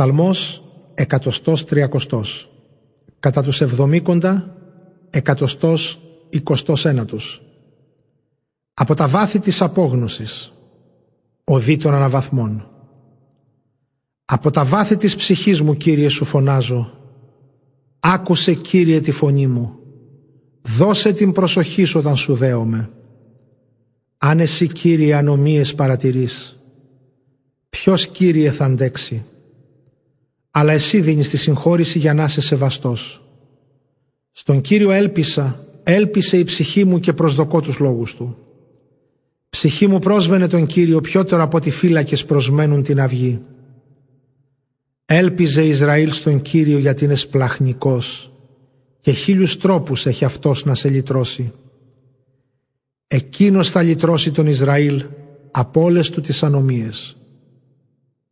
Ψαλμός εκατοστός τριακοστός. Κατά τους εβδομήκοντα εκατοστός εικοστός ένατος Από τα βάθη της απόγνωσης οδή των αναβαθμών. Από τα βάθη της ψυχής μου Κύριε σου φωνάζω. Άκουσε Κύριε τη φωνή μου. Δώσε την προσοχή σου όταν σου δέομαι. Αν εσύ Κύριε ανομίες παρατηρείς Ποιος Κύριε θα αντέξει; Αλλά εσύ δίνεις τη συγχώρηση για να είσαι σεβαστός. Στον Κύριο έλπισα, έλπισε η ψυχή μου και προσδοκώ τους λόγους Του. Ψυχή μου πρόσβαινε τον Κύριο πιότερο από ότι φύλακες προσμένουν την αυγή. Έλπιζε Ισραήλ στον Κύριο γιατί είναι σπλαχνικός και χίλιους τρόπους έχει αυτός να σε λυτρώσει. Εκείνος θα λυτρώσει τον Ισραήλ από όλες του τις ανομίες